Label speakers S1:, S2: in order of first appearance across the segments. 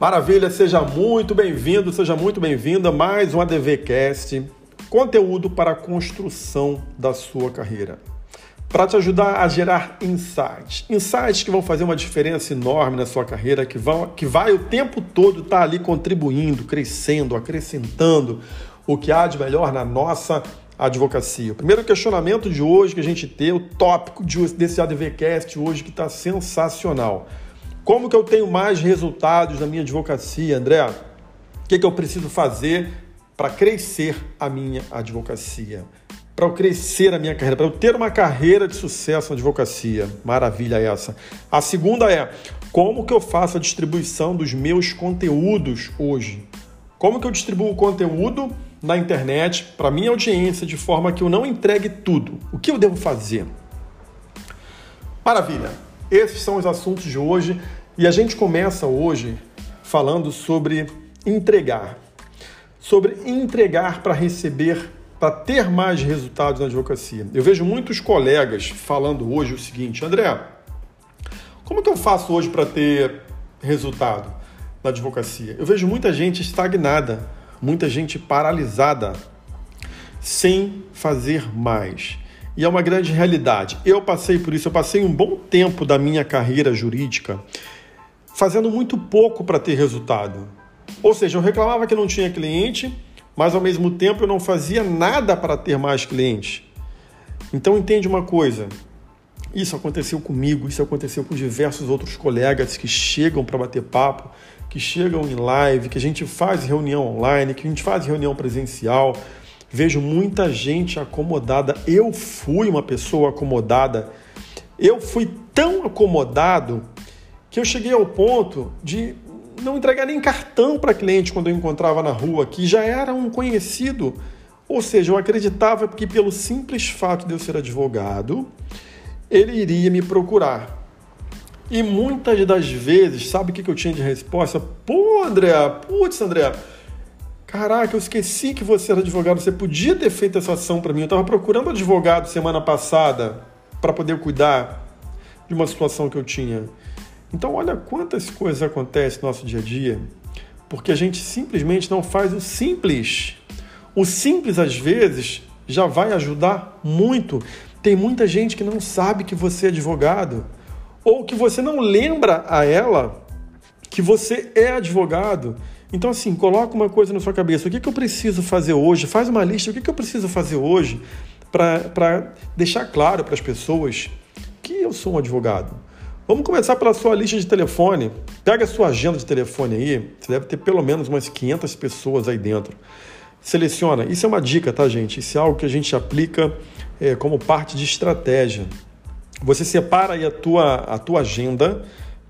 S1: Maravilha, seja muito bem-vindo, seja muito bem-vinda mais um ADVcast, conteúdo para a construção da sua carreira. Para te ajudar a gerar insights, insights que vão fazer uma diferença enorme na sua carreira, que, vão, que vai o tempo todo estar ali contribuindo, crescendo, acrescentando o que há de melhor na nossa advocacia. O primeiro questionamento de hoje que a gente tem, o tópico desse ADVcast hoje que está sensacional. Como que eu tenho mais resultados na minha advocacia, André? O que, que eu preciso fazer para crescer a minha advocacia? Para eu crescer a minha carreira, para eu ter uma carreira de sucesso na advocacia. Maravilha essa. A segunda é como que eu faço a distribuição dos meus conteúdos hoje? Como que eu distribuo o conteúdo na internet para minha audiência de forma que eu não entregue tudo? O que eu devo fazer? Maravilha. Esses são os assuntos de hoje e a gente começa hoje falando sobre entregar. Sobre entregar para receber, para ter mais resultados na advocacia. Eu vejo muitos colegas falando hoje o seguinte: André, como que eu faço hoje para ter resultado na advocacia? Eu vejo muita gente estagnada, muita gente paralisada, sem fazer mais. E é uma grande realidade. Eu passei por isso, eu passei um bom tempo da minha carreira jurídica fazendo muito pouco para ter resultado. Ou seja, eu reclamava que não tinha cliente, mas ao mesmo tempo eu não fazia nada para ter mais clientes. Então entende uma coisa, isso aconteceu comigo, isso aconteceu com diversos outros colegas que chegam para bater papo, que chegam em live, que a gente faz reunião online, que a gente faz reunião presencial, Vejo muita gente acomodada. Eu fui uma pessoa acomodada. Eu fui tão acomodado que eu cheguei ao ponto de não entregar nem cartão para cliente quando eu encontrava na rua, que já era um conhecido. Ou seja, eu acreditava que pelo simples fato de eu ser advogado, ele iria me procurar. E muitas das vezes, sabe o que eu tinha de resposta? Pô, André, putz, André, Caraca, eu esqueci que você era advogado. Você podia ter feito essa ação para mim. Eu estava procurando advogado semana passada para poder cuidar de uma situação que eu tinha. Então, olha quantas coisas acontecem no nosso dia a dia, porque a gente simplesmente não faz o simples. O simples, às vezes, já vai ajudar muito. Tem muita gente que não sabe que você é advogado, ou que você não lembra a ela que você é advogado. Então, assim, coloca uma coisa na sua cabeça: o que, que eu preciso fazer hoje? Faz uma lista: o que, que eu preciso fazer hoje para deixar claro para as pessoas que eu sou um advogado. Vamos começar pela sua lista de telefone. Pega a sua agenda de telefone aí, você deve ter pelo menos umas 500 pessoas aí dentro. Seleciona. Isso é uma dica, tá, gente? Isso é algo que a gente aplica é, como parte de estratégia. Você separa aí a tua, a tua agenda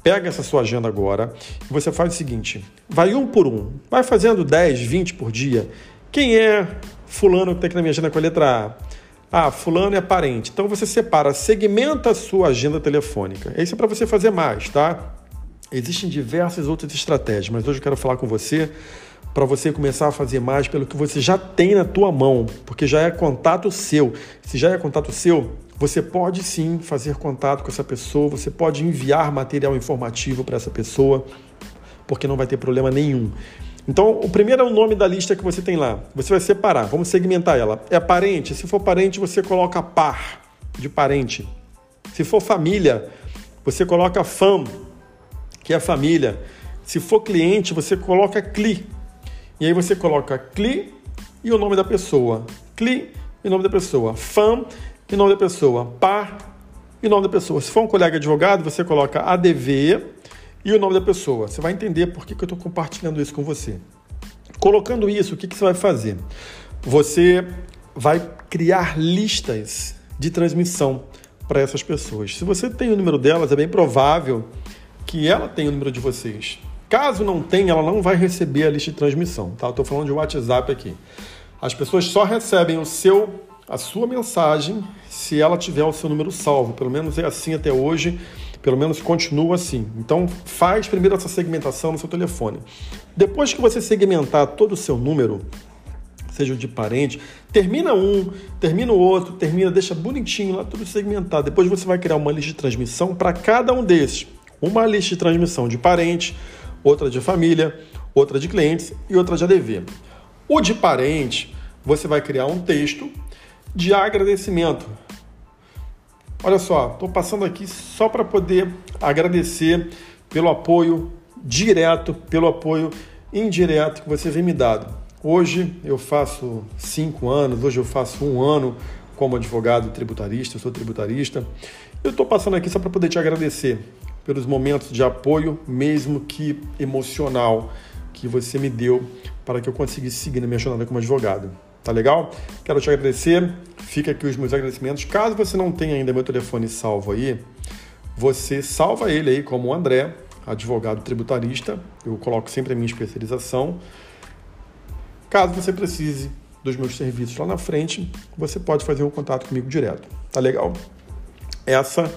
S1: Pega essa sua agenda agora e você faz o seguinte: vai um por um, vai fazendo 10, 20 por dia. Quem é fulano que está aqui na minha agenda com a letra A? Ah, fulano é parente. Então você separa, segmenta a sua agenda telefônica. Isso é para você fazer mais, tá? Existem diversas outras estratégias, mas hoje eu quero falar com você para você começar a fazer mais pelo que você já tem na tua mão, porque já é contato seu. Se já é contato seu, você pode sim fazer contato com essa pessoa, você pode enviar material informativo para essa pessoa, porque não vai ter problema nenhum. Então, o primeiro é o nome da lista que você tem lá. Você vai separar, vamos segmentar ela. É parente? Se for parente, você coloca par de parente. Se for família, você coloca fam, que é família. Se for cliente, você coloca CLI. E aí você coloca CLI e o nome da pessoa. CLI e o nome da pessoa. FAM e nome da pessoa, par e nome da pessoa. Se for um colega advogado, você coloca ADV e o nome da pessoa. Você vai entender por que, que eu estou compartilhando isso com você. Colocando isso, o que, que você vai fazer? Você vai criar listas de transmissão para essas pessoas. Se você tem o número delas, é bem provável que ela tenha o número de vocês. Caso não tenha, ela não vai receber a lista de transmissão. Tá? Estou falando de WhatsApp aqui. As pessoas só recebem o seu a sua mensagem se ela tiver o seu número salvo. Pelo menos é assim até hoje, pelo menos continua assim. Então faz primeiro essa segmentação no seu telefone. Depois que você segmentar todo o seu número, seja de parente, termina um, termina o outro, termina, deixa bonitinho lá tudo segmentado. Depois você vai criar uma lista de transmissão para cada um desses. Uma lista de transmissão de parente, outra de família, outra de clientes e outra de ADV. O de parente, você vai criar um texto de agradecimento. Olha só, estou passando aqui só para poder agradecer pelo apoio direto, pelo apoio indireto que você vem me dado. Hoje eu faço cinco anos, hoje eu faço um ano como advogado tributarista, eu sou tributarista. Eu estou passando aqui só para poder te agradecer pelos momentos de apoio, mesmo que emocional, que você me deu para que eu conseguisse seguir na minha jornada como advogado. Tá legal? Quero te agradecer. Fica aqui os meus agradecimentos. Caso você não tenha ainda meu telefone salvo aí, você salva ele aí como André, advogado tributarista. Eu coloco sempre a minha especialização. Caso você precise dos meus serviços lá na frente, você pode fazer um contato comigo direto. Tá legal? Essa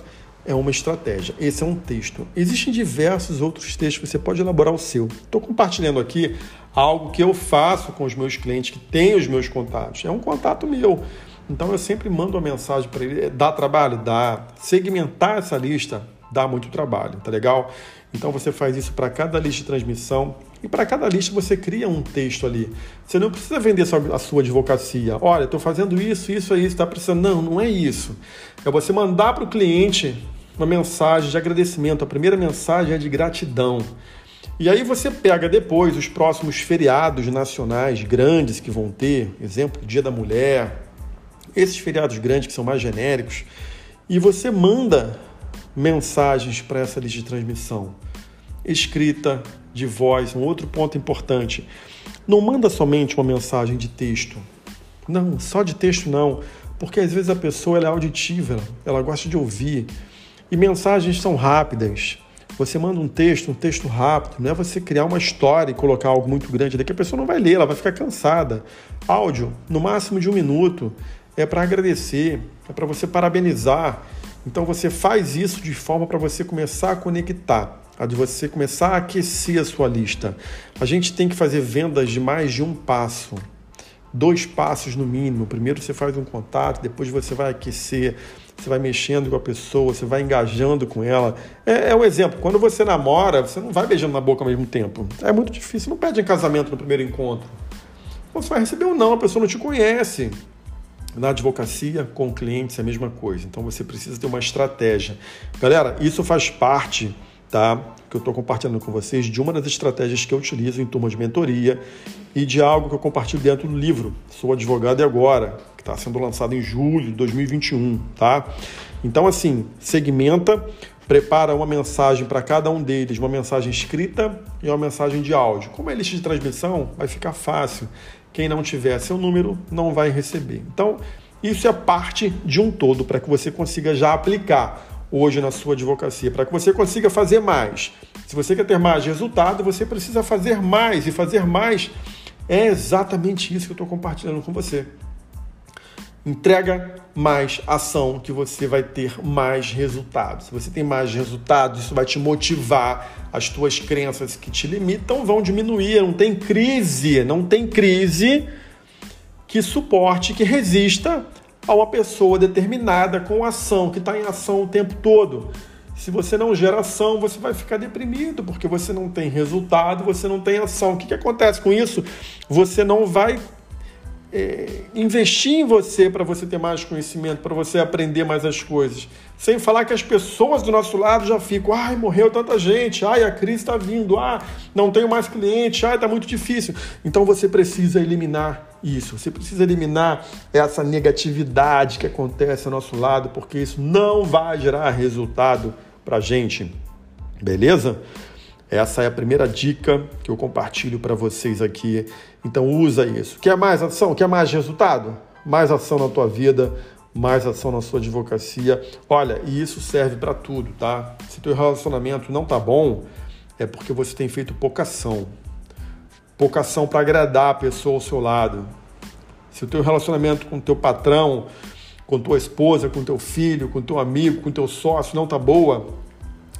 S1: é uma estratégia. Esse é um texto. Existem diversos outros textos, você pode elaborar o seu. Estou compartilhando aqui algo que eu faço com os meus clientes que têm os meus contatos. É um contato meu. Então eu sempre mando uma mensagem para ele. Dá trabalho? Dá. Segmentar essa lista dá muito trabalho, tá legal? Então você faz isso para cada lista de transmissão e para cada lista você cria um texto ali. Você não precisa vender a sua advocacia. Olha, estou fazendo isso, isso, isso, está precisando. Não, não é isso. É você mandar para o cliente uma mensagem de agradecimento. A primeira mensagem é de gratidão. E aí você pega depois os próximos feriados nacionais grandes que vão ter, exemplo, Dia da Mulher, esses feriados grandes que são mais genéricos, e você manda mensagens para essa lista de transmissão. Escrita, de voz, um outro ponto importante. Não manda somente uma mensagem de texto. Não, só de texto não, porque às vezes a pessoa é auditiva, ela gosta de ouvir. E mensagens são rápidas. Você manda um texto, um texto rápido, não é você criar uma história e colocar algo muito grande que a pessoa não vai ler, ela vai ficar cansada. Áudio, no máximo de um minuto, é para agradecer, é para você parabenizar. Então você faz isso de forma para você começar a conectar, a de você começar a aquecer a sua lista. A gente tem que fazer vendas de mais de um passo dois passos no mínimo. Primeiro você faz um contato, depois você vai aquecer, você vai mexendo com a pessoa, você vai engajando com ela. É, é um exemplo. Quando você namora, você não vai beijando na boca ao mesmo tempo. É muito difícil. Não pede em casamento no primeiro encontro. Você vai receber um não, a pessoa não te conhece. Na advocacia, com clientes, é a mesma coisa. Então você precisa ter uma estratégia. Galera, isso faz parte tá? Que eu estou compartilhando com vocês de uma das estratégias que eu utilizo em turma de mentoria e de algo que eu compartilho dentro do livro. Sou advogado e agora, que está sendo lançado em julho de 2021, tá? Então, assim, segmenta, prepara uma mensagem para cada um deles, uma mensagem escrita e uma mensagem de áudio. Como é lista de transmissão, vai ficar fácil. Quem não tiver seu número não vai receber. Então, isso é parte de um todo para que você consiga já aplicar hoje na sua advocacia, para que você consiga fazer mais. Se você quer ter mais resultado, você precisa fazer mais, e fazer mais é exatamente isso que eu estou compartilhando com você. Entrega mais ação que você vai ter mais resultados. Se você tem mais resultados, isso vai te motivar. As tuas crenças que te limitam vão diminuir. Não tem crise, não tem crise que suporte, que resista a uma pessoa determinada com ação, que está em ação o tempo todo. Se você não gera ação, você vai ficar deprimido, porque você não tem resultado, você não tem ação. O que, que acontece com isso? Você não vai é, investir em você para você ter mais conhecimento, para você aprender mais as coisas. Sem falar que as pessoas do nosso lado já ficam, ai, morreu tanta gente, ai, a crise está vindo, ah, não tenho mais cliente, ai, está muito difícil. Então você precisa eliminar isso, você precisa eliminar essa negatividade que acontece ao nosso lado, porque isso não vai gerar resultado para a gente. Beleza? Essa é a primeira dica que eu compartilho para vocês aqui. Então usa isso. Quer mais ação? Quer mais resultado? Mais ação na tua vida, mais ação na sua advocacia. Olha, e isso serve para tudo, tá? Se teu relacionamento não tá bom, é porque você tem feito pouca ação. Pouca ação para agradar a pessoa ao seu lado. Se o teu relacionamento com teu patrão, com tua esposa, com teu filho, com teu amigo, com teu sócio não tá boa,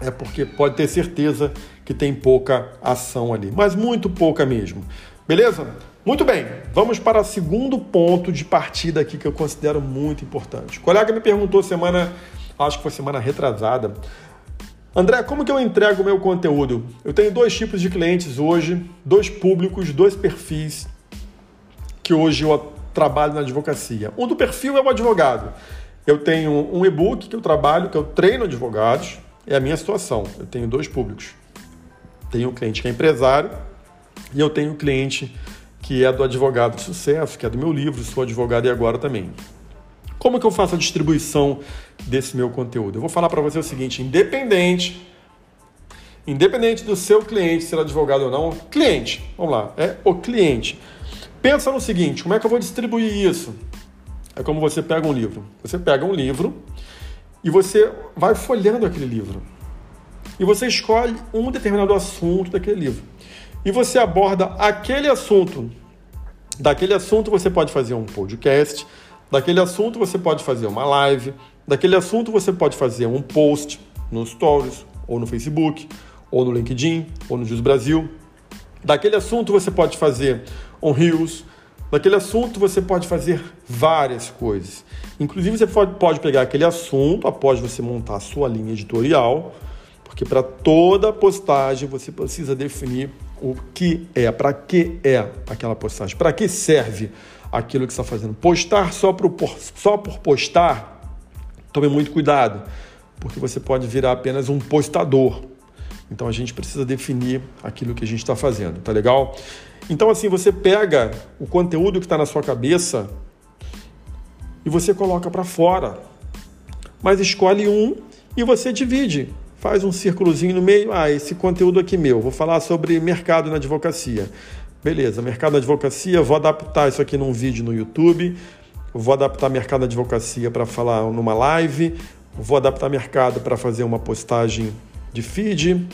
S1: é porque pode ter certeza que tem pouca ação ali, mas muito pouca mesmo. Beleza? Muito bem, vamos para o segundo ponto de partida aqui que eu considero muito importante. O colega me perguntou semana, acho que foi semana retrasada, André, como que eu entrego o meu conteúdo? Eu tenho dois tipos de clientes hoje, dois públicos, dois perfis que hoje eu trabalho na advocacia. Um do perfil é o advogado. Eu tenho um e-book que eu trabalho, que eu treino advogados, é a minha situação. Eu tenho dois públicos. Tenho um cliente que é empresário e eu tenho um cliente que é do advogado de sucesso, que é do meu livro, sou advogado e agora também. Como que eu faço a distribuição desse meu conteúdo? Eu vou falar para você o seguinte, independente independente do seu cliente ser advogado ou não, cliente, vamos lá, é o cliente. Pensa no seguinte, como é que eu vou distribuir isso? É como você pega um livro. Você pega um livro e você vai folhando aquele livro. E você escolhe um determinado assunto daquele livro. E você aborda aquele assunto. Daquele assunto você pode fazer um podcast, Daquele assunto você pode fazer uma live, daquele assunto você pode fazer um post no Stories, ou no Facebook, ou no LinkedIn, ou no Jus Brasil. Daquele assunto você pode fazer um Reels, daquele assunto você pode fazer várias coisas. Inclusive você pode, pegar aquele assunto após você montar a sua linha editorial, porque para toda postagem você precisa definir o que é, para que é aquela postagem, para que serve aquilo que está fazendo. Postar só por, só por postar, tome muito cuidado, porque você pode virar apenas um postador. Então a gente precisa definir aquilo que a gente está fazendo, tá legal? Então assim, você pega o conteúdo que está na sua cabeça e você coloca para fora. Mas escolhe um e você divide. Faz um círculozinho no meio. Ah, esse conteúdo aqui meu. Vou falar sobre mercado na advocacia. Beleza, mercado da advocacia, vou adaptar isso aqui num vídeo no YouTube, vou adaptar mercado da advocacia para falar numa live, vou adaptar mercado para fazer uma postagem de feed,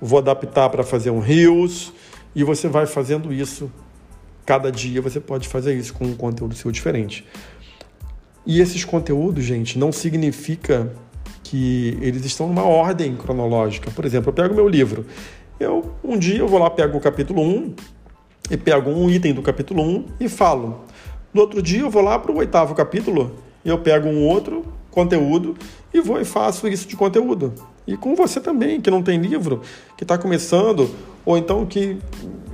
S1: vou adaptar para fazer um Reels, e você vai fazendo isso cada dia, você pode fazer isso com um conteúdo seu diferente. E esses conteúdos, gente, não significa que eles estão numa ordem cronológica. Por exemplo, eu pego meu livro. Eu um dia eu vou lá pego o capítulo 1, e pego um item do capítulo 1 e falo. No outro dia eu vou lá para o oitavo capítulo e eu pego um outro conteúdo e vou e faço isso de conteúdo. E com você também, que não tem livro, que está começando, ou então que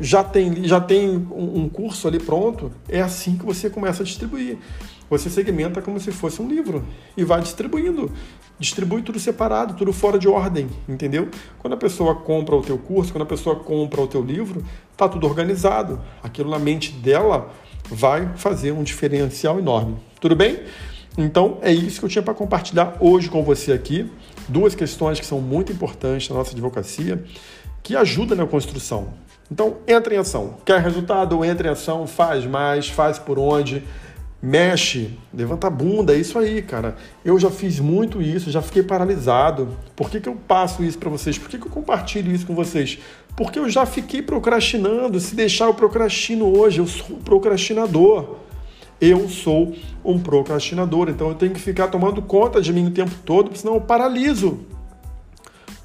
S1: já tem, já tem um curso ali pronto, é assim que você começa a distribuir. Você segmenta como se fosse um livro e vai distribuindo. Distribui tudo separado, tudo fora de ordem, entendeu? Quando a pessoa compra o teu curso, quando a pessoa compra o teu livro, tá tudo organizado. Aquilo na mente dela vai fazer um diferencial enorme. Tudo bem? Então é isso que eu tinha para compartilhar hoje com você aqui. Duas questões que são muito importantes na nossa advocacia, que ajudam na construção. Então, entra em ação. Quer resultado? Entra em ação, faz mais, faz por onde mexe, levanta a bunda, é isso aí, cara. Eu já fiz muito isso, já fiquei paralisado. Por que, que eu passo isso para vocês? Por que, que eu compartilho isso com vocês? Porque eu já fiquei procrastinando. Se deixar, eu procrastino hoje. Eu sou um procrastinador. Eu sou um procrastinador, então eu tenho que ficar tomando conta de mim o tempo todo, senão eu paraliso.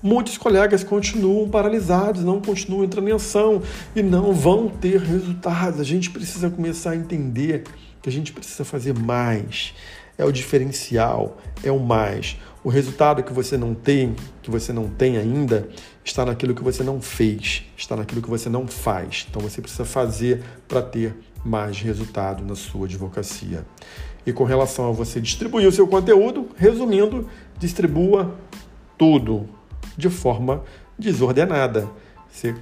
S1: Muitos colegas continuam paralisados, não continuam entrando em ação e não vão ter resultados. A gente precisa começar a entender que a gente precisa fazer mais. É o diferencial, é o mais. O resultado que você não tem, que você não tem ainda, está naquilo que você não fez, está naquilo que você não faz. Então você precisa fazer para ter mais resultado na sua advocacia. E com relação a você distribuir o seu conteúdo, resumindo, distribua tudo de forma desordenada. Você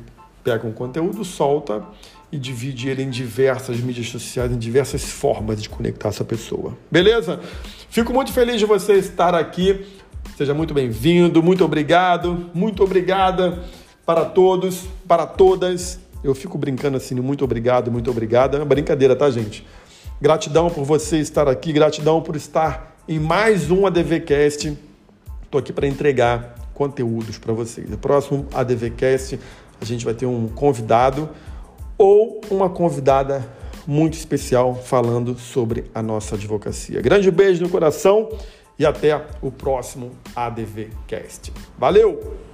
S1: pega um conteúdo, solta e divide ele em diversas mídias sociais, em diversas formas de conectar essa pessoa. Beleza? Fico muito feliz de você estar aqui. Seja muito bem-vindo, muito obrigado, muito obrigada para todos, para todas. Eu fico brincando assim, muito obrigado, muito obrigada. É uma brincadeira, tá, gente? Gratidão por você estar aqui, gratidão por estar em mais um ADVcast. Estou aqui para entregar conteúdos para vocês. No próximo ADVcast, a gente vai ter um convidado ou uma convidada muito especial falando sobre a nossa advocacia. Grande beijo no coração e até o próximo ADV Cast. Valeu!